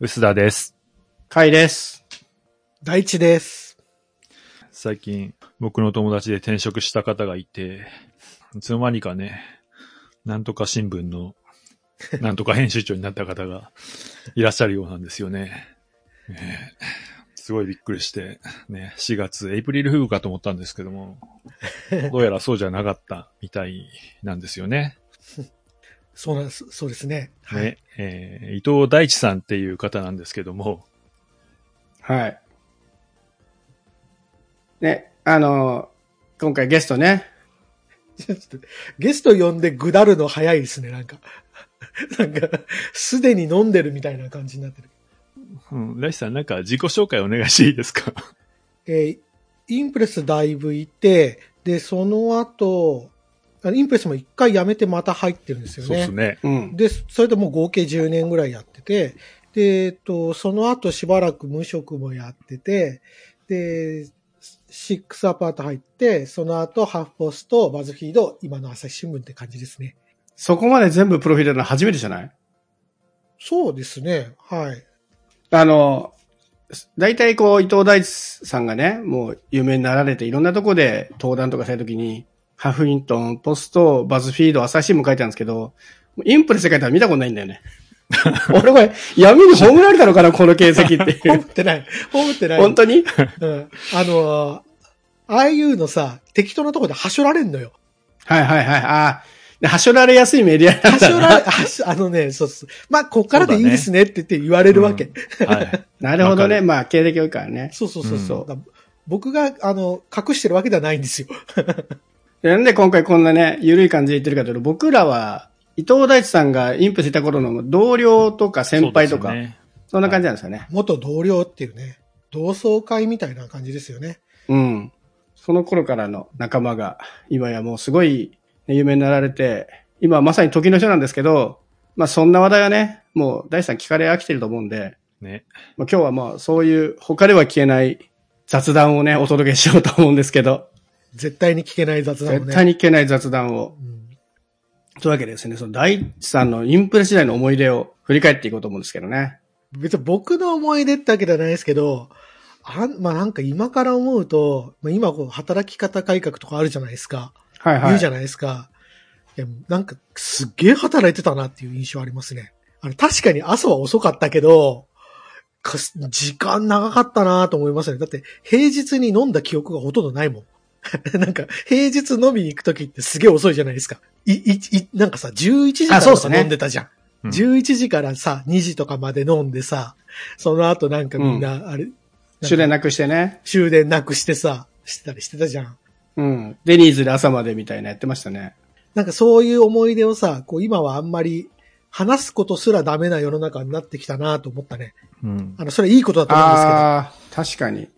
薄田です。かいです。大地です。最近、僕の友達で転職した方がいて、いつの間にかね、なんとか新聞の、なんとか編集長になった方がいらっしゃるようなんですよね。ねえすごいびっくりして、ね、4月、エイプリルフールかと思ったんですけども、どうやらそうじゃなかったみたいなんですよね。そうなんです。そうですね。はい。ね、えー伊藤大地さんっていう方なんですけども、はい。ね、あの、今回ゲストね、ゲスト呼んでぐだるの早いですね、なんか。なんか、すでに飲んでるみたいな感じになってる。うん、大地さんなんか自己紹介お願いしていいですか？えーインプレスだいぶいて、で、その後、あインプレスも一回辞めてまた入ってるんですよね。そうですね。うん。で、それでもう合計10年ぐらいやってて、で、えっと、その後しばらく無職もやってて、で、シックスアパート入って、その後ハーフポスト、バズフィード、今の朝日新聞って感じですね。そこまで全部プロフィールなの初めてじゃない？そうですね。はい。あの、大体こう、伊藤大地さんがね、もう有名になられて、いろんなとこで登壇とかしたときに、ハフイントン、ポスト、バズフィード、朝日新聞書いてあるんですけど、インプレスで書いたら見たことないんだよね。俺これ、闇に葬られたのかな、この形跡っていホームう。ってない。ホームってない。本当に？うん。あのーああいうのさ、適当なとこではしょられんのよ。はいはいはい。ああ。で、はしょられやすいメディアだはしょられ、な。はしあのね、そうそう。まあ、こっからでいいですねって言って言われるわけ。うんはい。なるほどね。まあ、経歴多いからね。そうそうそうそう。うん僕が、あの、隠してるわけではないんですよ。でなんで今回こんなね、緩い感じで言ってるかというと、僕らは、伊藤大地さんがインプしていた頃の同僚とか先輩とか、そ,、ねんな感じなんですよね。元同僚っていうね、同窓会みたいな感じですよね。うん。その頃からの仲間が、今やもうすごい、ね、有名になられて、今はまさに時の人なんですけど、まあそんな話題はね、もう大地さん聞かれ飽きてると思うんで、ね。まあ、今日はまあそういう他では聞けない雑談をね、お届けしようと思うんですけど、絶対に聞けない雑談をね。絶対に聞けない雑談を。うんというわけでですね、その大地さんのインプレ時代の思い出を振り返っていこうと思うんですけどね。別に僕の思い出ってわけではないですけど、あんまあなんか今から思うと、まあ、今こう働き方改革とかあるじゃないですか。はいはい。言うじゃないですか。いや、なんかすっげえ働いてたなっていう印象ありますね。あの、確かに朝は遅かったけど、かす時間長かったなと思いますね。だって平日に飲んだ記憶がほとんどないもん。なんか、平日飲みに行くときってすげえ遅いじゃないですか。い、い、い、なんかさ、11時から飲んでたじゃん。うん11時からさ、2時とかまで飲んでさ、その後なんかみんな、あれ、終電なくしてね。終電なくしてさ、してたりしてたじゃん。うん。デニーズで朝までみたいなやってましたね。なんかそういう思い出をさ、こう今はあんまり話すことすらダメな世の中になってきたなと思ったね。うん。あの、それいいことだと思うんですけど。ああー、確かに。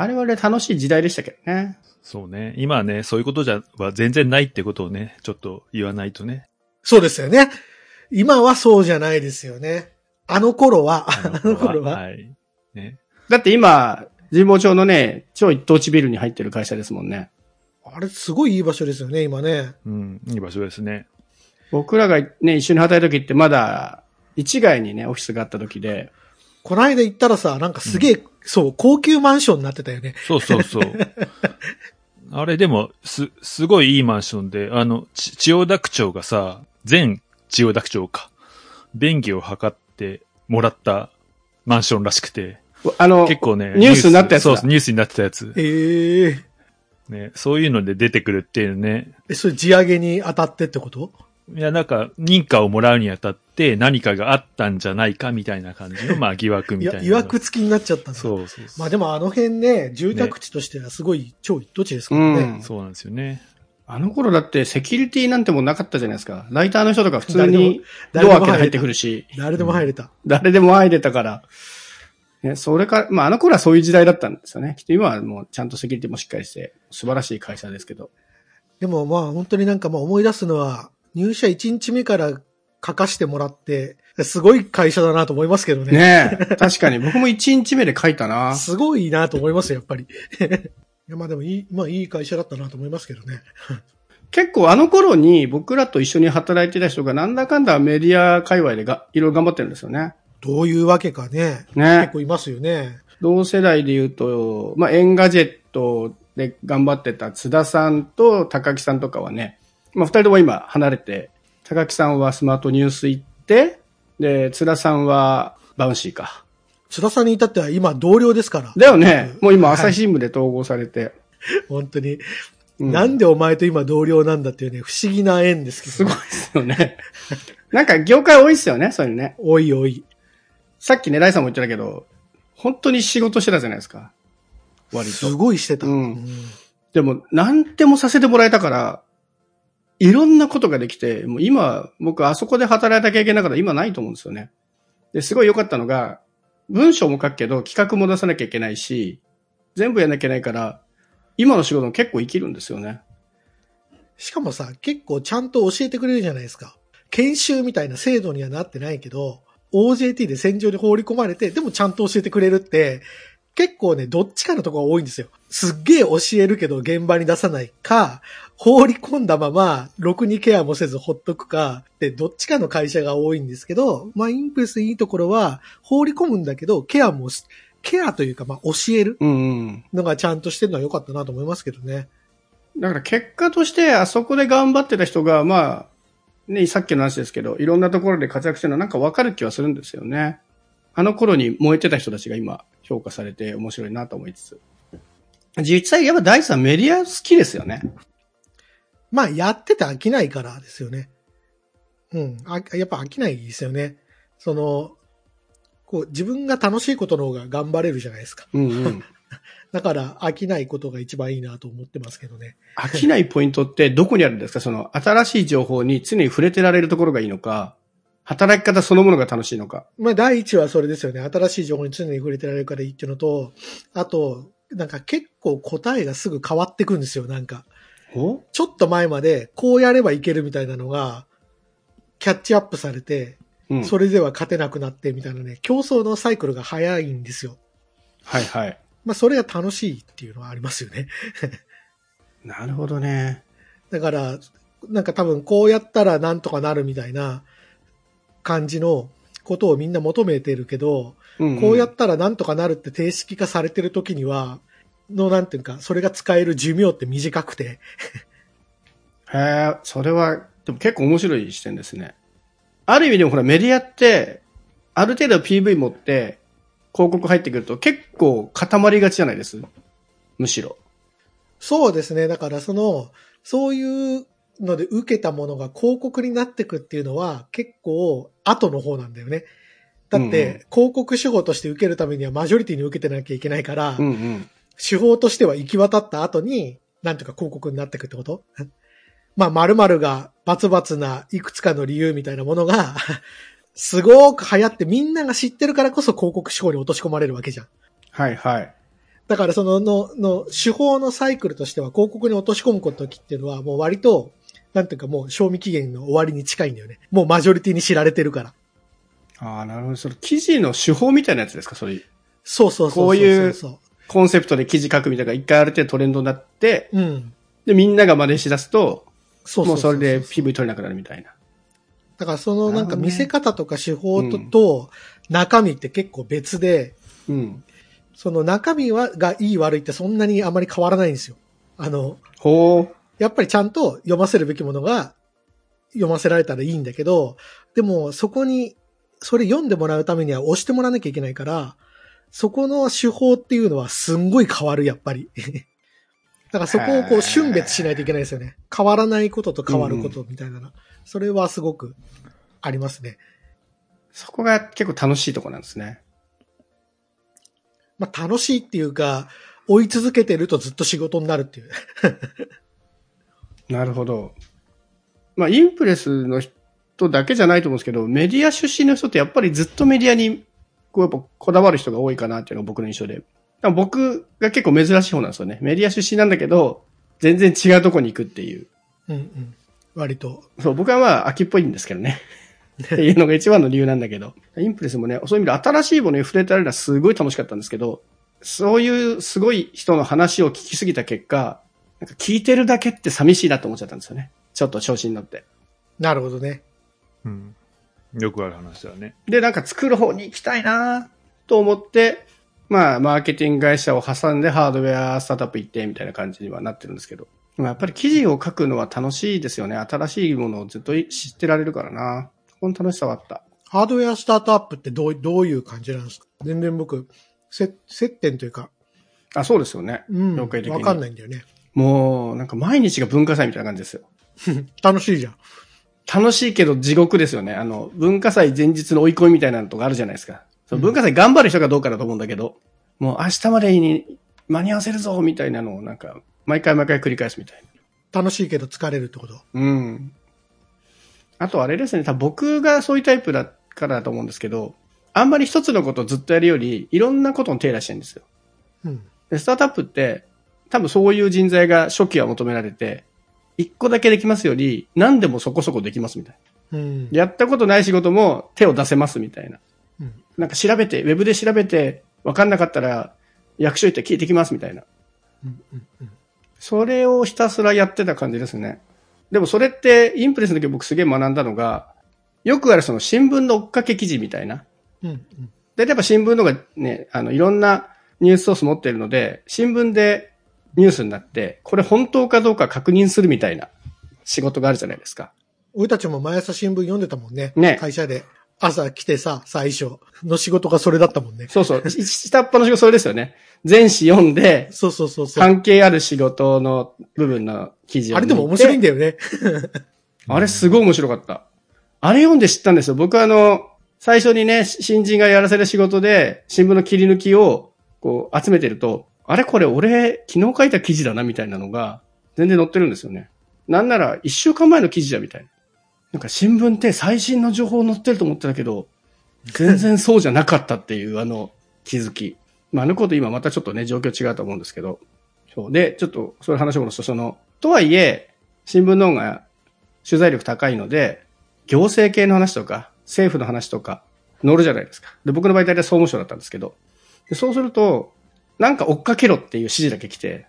あれはね、楽しい時代でしたけどね。そうね。今はね、そういうことじゃ、は全然ないってことをね、ちょっと言わないとね。そうですよね。今はそうじゃないですよね。あの頃は、あの頃は、はい。ね。だって今、神保町のね、超一等地ビルに入ってる会社ですもんね。あれすごいいい場所ですよね、今ね。うん。いい場所ですね。僕らがね、一緒に働いた時ってまだ、一概にね、オフィスがあった時で、この間行ったらさ、なんかすげえ、そう、高級マンションになってたよね。そうそうそう。あれでも、す、すごいいいマンションで、あの、ち千代田区長がさ、前千代田区長か。便宜を図ってもらったマンションらしくて、あの、結構ね、ニュースになったやつだそう、ニュースになってたやつ。ええね、そういうので出てくるっていうね。え、それ地上げに当たってってこと？いや、なんか、認可をもらうにあたって何かがあったんじゃないかみたいな感じの、まあ疑惑みたいな。曰く付きになっちゃったんだ。そうそうそう。まあでもあの辺ね、住宅地としてはすごい超一等地ですかうらね。ん。そうなんですよね。あの頃だってセキュリティなんてもうなかったじゃないですか。ライターの人とか普通にドア開けて入ってくるし、誰でも入れた。誰でも入れたから。ね、それか、まああの頃はそういう時代だったんですよね。きっと今はもうちゃんとセキュリティもしっかりして、素晴らしい会社ですけど。でもまあ本当になんかまあ思い出すのは、入社1日目から書かしてもらって、すごい会社だなと思いますけどね。ねえ、確かに僕も1日目で書いたな。すごいなと思いますよ、やっぱり。いやまあでもいい、まあいい会社だったなと思いますけどね。結構あの頃に僕らと一緒に働いてた人がなんだかんだメディア界隈でがいろいろ頑張ってるんですよね。どういうわけかね。結ね。構いますよね。同世代で言うと、まあ、エンガジェットで頑張ってた津田さんと高木さんとかはね、まあ、二人とも今離れて、高木さんはスマートニュース行って、で、津田さんはバウンシーか。津田さんに至っては今同僚ですから。だよね。もう今朝日新聞で統合されて。本当に。うんなんでお前と今同僚なんだっていうね、不思議な縁ですけど。すごいですよね。なんか業界多いっすよね、そういうのね。おいおい。さっきね、ライさんも言ってたけど、本当に仕事してたじゃないですか。割すと。ごいしてた。うんでも、何でもさせてもらえたから、いろんなことができて、もう今、僕あそこで働いた経験だから今ないと思うんですよね。で、すごい良かったのが、文章も書くけど企画も出さなきゃいけないし、全部やんなきゃいけないから、今の仕事も結構生きるんですよね。しかもさ、結構ちゃんと教えてくれるじゃないですか。研修みたいな制度にはなってないけど、OJT で戦場に放り込まれて、でもちゃんと教えてくれるって、結構ね、どっちかのところが多いんですよ。すっげえ教えるけど現場に出さないか、放り込んだまま、ろくにケアもせずほっとくか、で、どっちかの会社が多いんですけど、まあ、インプレスいいところは、放り込むんだけど、ケアもす、ケアというか、まあ、教える。のがちゃんとしてるのは良かったなと思いますけどね。だから結果として、あそこで頑張ってた人が、まあ、ね、さっきの話ですけど、いろんなところで活躍してるのはなんかわかる気はするんですよね。あの頃に燃えてた人たちが今評価されて面白いなと思いつつ。実際やっぱ大地さんメディア好きですよね。まあ、やってて飽きないからですよね。うん。あやっぱ飽きないですよね。その、こう、自分が楽しいことの方が頑張れるじゃないですか。うんうん。だから、飽きないことが一番いいなと思ってますけどね。飽きないポイントってどこにあるんですか？その新しい情報に常に触れてられるところがいいのか、働き方そのものが楽しいのか。まあ、第一はそれですよね。新しい情報に常に触れてられるからいいっていうのと、あと、なんか結構答えがすぐ変わってくんですよ、なんか。お？ちょっと前まで、こうやればいけるみたいなのが、キャッチアップされて、うん。それでは勝てなくなってみたいなね、競争のサイクルが早いんですよ。はいはい。まあ、それが楽しいっていうのはありますよね。なるほどね。だから、なんか多分こうやったらなんとかなるみたいな感じのことをみんな求めてるけど、うん、こうやったらなんとかなるって定式化されてる時には、のなんていうか、それが使える寿命って短くて、へえ、それは、でも結構面白い視点ですね。ある意味でもほらメディアって、ある程度 PV 持って、広告入ってくると結構固まりがちじゃないですむしろ。そうですね。だからその、そういうので受けたものが広告になってくっていうのは結構後の方なんだよね。だって、広告手法として受けるためにはマジョリティに受けてなきゃいけないから、うんうん。手法としては行き渡った後に、なんとか広告になってくってこと？まあ、〇〇がバツバツないくつかの理由みたいなものが、すごく流行ってみんなが知ってるからこそ広告手法に落とし込まれるわけじゃん。はいはい。だからそのの、の、手法のサイクルとしては広告に落とし込むことっていうのはもう割と、なんていうかもう賞味期限の終わりに近いんだよね。もうマジョリティに知られてるから。ああ、なるほど。それ記事の手法みたいなやつですか？それ。そうそうそうそう。こういうそコンセプトで記事書くみたいなのが一回ある程度トレンドになって、う。うん。で、みんなが真似しだすと、そうもうそれでう PV 取れなくなるみたいな。だからそのなんか見せ方とか手法と中身って結構別で、うん。その中身はがいい悪いってそんなにあまり変わらないんですよ。あの、ほう。やっぱりちゃんと読ませるべきものが読ませられたらいいんだけど、でもそこに、それ読んでもらうためには押してもらわなきゃいけないから、そこの手法っていうのはすんごい変わる、やっぱり。だからそこをこう瞬別しないといけないですよね。変わらないことと変わることみたいなの。それはすごくありますね。そこが結構楽しいとこなんですね。まあ楽しいっていうか、追い続けてるとずっと仕事になるっていう。なるほど。まあ、インプレスの人だけじゃないと思うんですけど、メディア出身の人ってやっぱりずっとメディアに、こうやっぱこだわる人が多いかなっていうのが僕の印象で。僕が結構珍しい方なんですよね。メディア出身なんだけど、全然違うとこに行くっていう。うんうん。割と。そう、僕はまあ、秋っぽいんですけどね。っていうのが一番の理由なんだけど。インプレスもね、そういう意味で新しいものに触れてらすごい楽しかったんですけど、そういうすごい人の話を聞きすぎた結果、なんか聞いてるだけって寂しいなと思っちゃったんですよね。ちょっと調子に乗って。なるほどね。うん。よくある話だよね。で、なんか作る方に行きたいなと思って、まあ、マーケティング会社を挟んでハードウェアスタートアップ行ってみたいな感じにはなってるんですけど。やっぱり記事を書くのは楽しいですよね。新しいものをずっと知ってられるからな。この楽しさはあった。ハードウェアスタートアップってどうどういう感じなんですか？全然僕、せ接点というか、あ、そうですよね。うん、了解的にわかんないんだよね。もう、なんか毎日が文化祭みたいな感じですよ。楽しいじゃん。楽しいけど地獄ですよね。あの、文化祭前日の追い込みみたいなのとかあるじゃないですか。その文化祭頑張る人かどうかだと思うんだけど、もう明日までに間に合わせるぞみたいなのをなんか、毎回毎回繰り返すみたいな。楽しいけど疲れるってこと？うん。あとあれですね、多分僕がそういうタイプだからだと思うんですけど、あんまり一つのことをずっとやるより、いろんなことに手出してるんですよ。うん。で、スタートアップって、多分そういう人材が初期は求められて、一個だけできますより、何でもそこそこできますみたいな。うん。やったことない仕事も手を出せますみたいな。うんなんか調べて、ウェブで調べて、わかんなかったら、役所行って聞いてきますみたいな。うんうんうんそれをひたすらやってた感じですね。でもそれって、インプレスの時僕すげえ学んだのが、よくあるその新聞の追っかけ記事みたいな。うんうんで、やっぱ新聞のがね、あの、いろんなニュースソース持ってるので、新聞でニュースになって、これ本当かどうか確認するみたいな仕事があるじゃないですか。俺たちも毎朝新聞読んでたもんね。ね会社で。朝来てさ、最初の仕事がそれだったもんね。そうそう。し下っ端の仕事それですよね。全紙読んで、そうそうそうそう。関係ある仕事の部分の記事をあれでも面白いんだだよね。あれすごい面白かった。あれ読んで知ったんですよ。僕はあの、最初にね、新人がやらせる仕事で、新聞の切り抜きを、こう、集めてると、あれこれ俺、昨日書いた記事だな、みたいなのが、全然載ってるんですよね。なんなら、一週間前の記事だ、みたいな。なんか新聞って最新の情報載ってると思ってたけど、全然そうじゃなかったっていう、あの、気づき。まあ、あのこと今またちょっとね、状況違うと思うんですけど。そう。で、ちょっと、そういう話を戻すと、その、とはいえ、新聞の方が取材力高いので、行政系の話とか、政府の話とか、載るじゃないですか。で、僕の場合大体総務省だったんですけど。でそうすると、なんか追っかけろっていう指示だけ来て、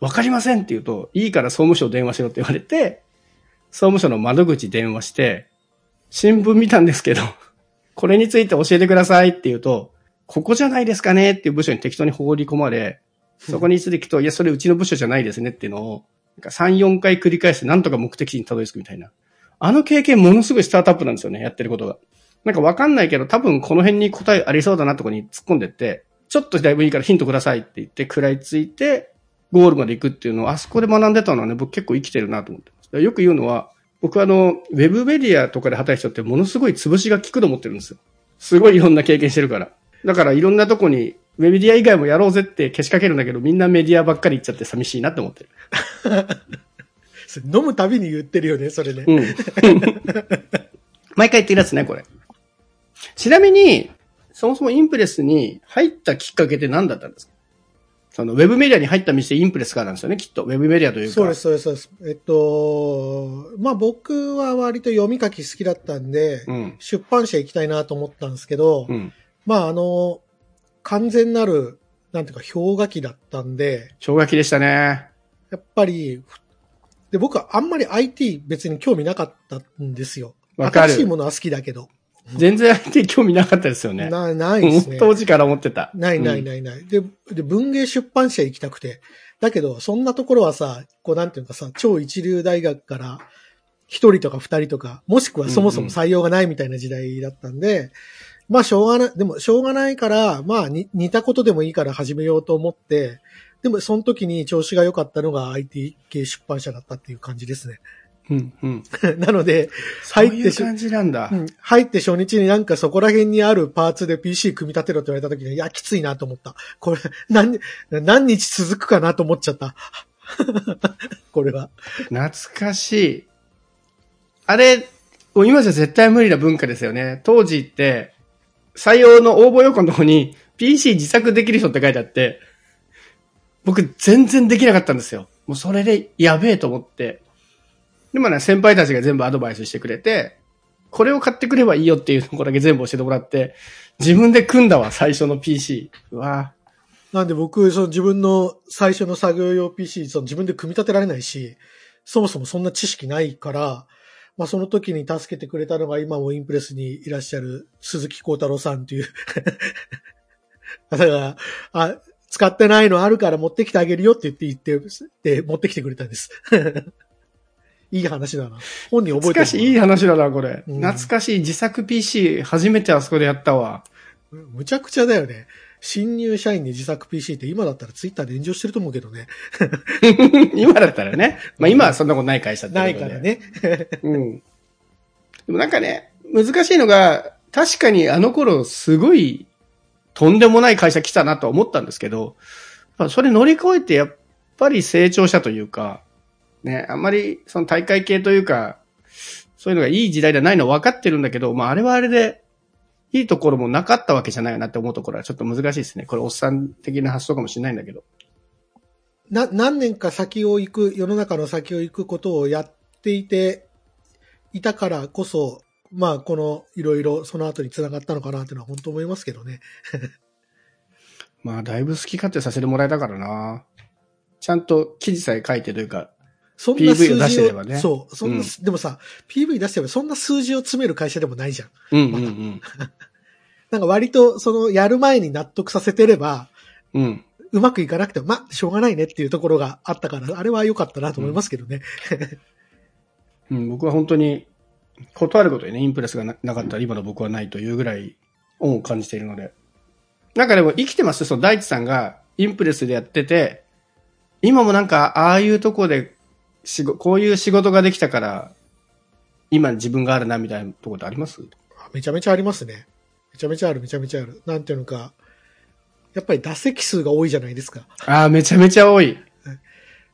わかりませんって言うと、いいから総務省電話しろって言われて、総務省の窓口電話して、新聞見たんですけど、これについて教えてくださいって言うと、ここじゃないですかねっていう部署に適当に放り込まれ、そこについて聞くと、いや、それうちの部署じゃないですねっていうのを、なんか3、4回繰り返してなんとか目的地にたどり着くみたいな。あの経験ものすごいスタートアップなんですよね、やってることが。なんかわかんないけど、多分この辺に答えありそうだなとこに突っ込んでって、ちょっとだいぶいいからヒントくださいって言って食らいついて、ゴールまで行くっていうのを、あそこで学んでたのはね、僕結構生きてるなと思ってます。よく言うのは、僕はあの、ウェブメディアとかで働いた人ってものすごい潰しが効くと思ってるんですよ。すごいいろんな経験してるから。だからいろんなとこに、ウェブメディア以外もやろうぜってけしかけるんだけど、みんなメディアばっかり行っちゃって寂しいなって思ってる。飲むたびに言ってるよね、それね。うん。毎回言ってるやつね、これ。ちなみに、そもそもインプレスに入ったきっかけって何だったんですか？その、ウェブメディアに入った店インプレスからなんですよね、きっと。ウェブメディアというか。そうです、そうです、そうです。えっと、まあ僕は割と読み書き好きだったんで、うん。出版社行きたいなと思ったんですけど、うん。まああの、完全なる、なんていうか、氷河期だったんで、小書きでしたね。やっぱり、で、僕はあんまり IT 別に興味なかったんですよ。わかる新しいものは好きだけど。全然相手興味なかったですよね。な、ないですね。当時から思ってた。ないないないない。で、で、文芸出版社行きたくて。だけど、そんなところはさ、こうなんていうかさ、超一流大学から、一人とか二人とか、もしくはそもそも採用がないみたいな時代だったんで、まあしょうがない、でもしょうがないから、まあに似たことでもいいから始めようと思って、でもその時に調子が良かったのが IT 系出版社だったっていう感じですね。うん。うん。なので、そう入ってしいう感じなんだ。うん入って初日になんかそこら辺にあるパーツで PC 組み立てろって言われた時に、いや、きついなと思った。これ、何、何日続くかなと思っちゃった。これは。懐かしい。あれ、今じゃ絶対無理な文化ですよね。当時って、採用の応募要項のとこに PC 自作できる人って書いてあって、僕全然できなかったんですよ。もうそれでやべえと思って。でもね、先輩たちが全部アドバイスしてくれて、これを買ってくればいいよっていうとこだけ全部教えてもらって、自分で組んだわ、最初の PC。うわなんで僕、その自分の最初の作業用 PC、その自分で組み立てられないし、そもそもそんな知識ないから、まあその時に助けてくれたのが今もインプレスにいらっしゃる鈴木幸太郎さんという 方が、あ、使ってないのあるから持ってきてあげるよって言って言って、で、持ってきてくれたんです。いい話だな。本人覚えてる懐かしい、いい話だな、これ。うん懐かしい自作 PC、初めてあそこでやったわ。むちゃくちゃだよね。新入社員に自作 PC って今だったらツイッターで炎上してると思うけどね。今だったらね。まあ今はそんなことない会社ってないから。ね。うん。でもなんかね、難しいのが、確かにあの頃すごいとんでもない会社来たなとは思ったんですけど、まあそれ乗り越えてやっぱり成長したというか、ね、あんまりその大会系というか、そういうのがいい時代ではないのは分かってるんだけど、まああれはあれで、いいところもなかったわけじゃないなって思うところはちょっと難しいですね。これおっさん的な発想かもしれないんだけど。な、何年か先を行く、世の中の先を行くことをやっていて、いたからこそ、まあ、この、いろいろその後に繋がったのかなっていうのは本当思いますけどね。まあだいぶ好き勝手させてもらえたからな。ちゃんと記事さえ書いてというか、そんな数 PV を出してればねそう、そんな、うんでもさ、PV 出してればそんな数字を詰める会社でもないじゃん。うんうんうん。なんか割と、その、やる前に納得させてれば、うん。うまくいかなくても、まあ、しょうがないねっていうところがあったから、あれは良かったなと思いますけどね。うん、僕は本当に、断ることにね、インプレスがななかったら今の僕はないというぐらい恩を感じているので。なんかでも生きてますその大地さんがインプレスでやってて、今もなんかああいうとこで仕事、こういう仕事ができたから、今自分があるなみたいなところってあります？めちゃめちゃありますね。めちゃめちゃある、めちゃめちゃある。なんていうのか、やっぱり打席数が多いじゃないですか。ああ、めちゃめちゃ多い。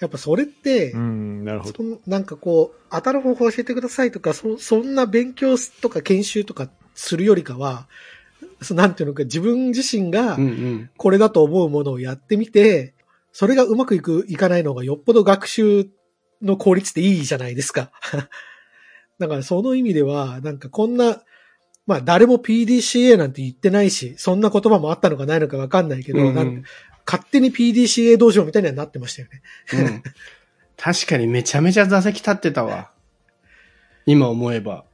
やっぱそれって、うん、なるほど。なんかこう、当たる方法教えてくださいとか、そ、そんな勉強とか研修とかするよりかは、そなんていうのか、自分自身がうんうん。これだと思うものをやってみて、それがうまくいく、いかないのがよっぽど学習の効率っていいじゃないですか。だからその意味では、なんかこんな、まあ誰も PDCA なんて言ってないし、そんな言葉もあったのかないのかわかんないけど、うんうなんん勝手に PDCA 道場みたいにはなってましたよね。うん確かにめちゃめちゃ座席立ってたわ。今思えば。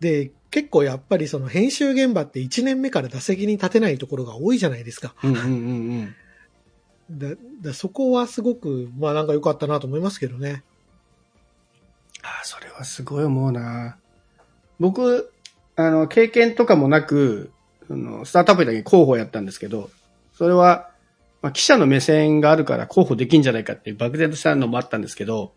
で、結構やっぱりその編集現場って1年目から打席に立てないところが多いじゃないですか。うんうんうんうん。だだそこはすごく、まあなんか良かったなと思いますけどね。ああ、それはすごい思うな。僕、あの、経験とかもなく、あのスタートアップだけ候補やったんですけど、それは、まあ、記者の目線があるから候補できんじゃないかっていう漠然としたのもあったんですけど、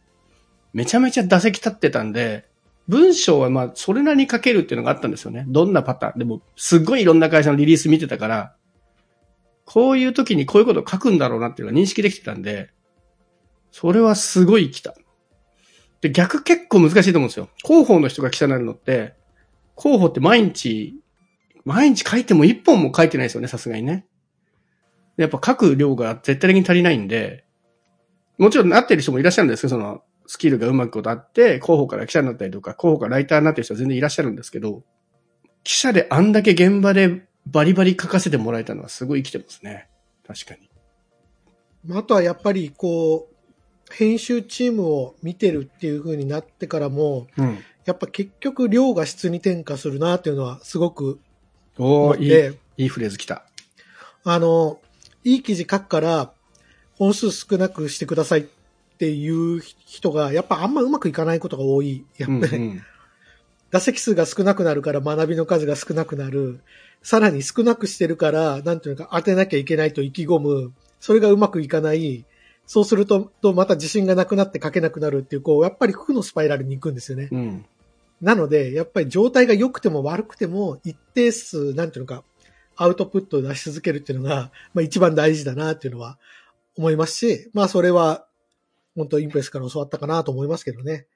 めちゃめちゃ打席立ってたんで、文章はまあ、それなりに書けるっていうのがあったんですよね。どんなパターン。でも、すっごいいろんな会社のリリース見てたから、こういう時にこういうことを書くんだろうなっていうのが認識できてたんで、それはすごい来た。で、逆結構難しいと思うんですよ。広報の人が記者になるのって、広報って毎日、毎日書いても一本も書いてないですよね、さすがにね。やっぱ書く量が絶対的に足りないんで、もちろんなってる人もいらっしゃるんですけど、その、スキルがうまくことあって、広報から記者になったりとか、広報からライターになってる人は全然いらっしゃるんですけど、記者であんだけ現場でバリバリ書かせてもらえたのはすごい生きてますね。確かに。まああとはやっぱりこう、編集チームを見てるっていう風になってからも、うん。やっぱ結局量が質に転化するなっていうのはすごくおー、いい、思って、いいフレーズ来た。あの、いい記事書くから本数少なくしてくださいっていう人が、やっぱあんまうまくいかないことが多い。やっぱり、うんうん打席数が少なくなるから学びの数が少なくなる。さらに少なくしてるから、なんていうのか当てなきゃいけないと意気込む。それがうまくいかない。そうすると、とまた自信がなくなって書けなくなるっていう、こう、やっぱり負のスパイラルに行くんですよね。うん。なので、やっぱり状態が良くても悪くても、一定数、なんていうのか、アウトプットを出し続けるっていうのが、まあ一番大事だなっていうのは思いますし、まあそれは、本当インプレスから教わったかなと思いますけどね。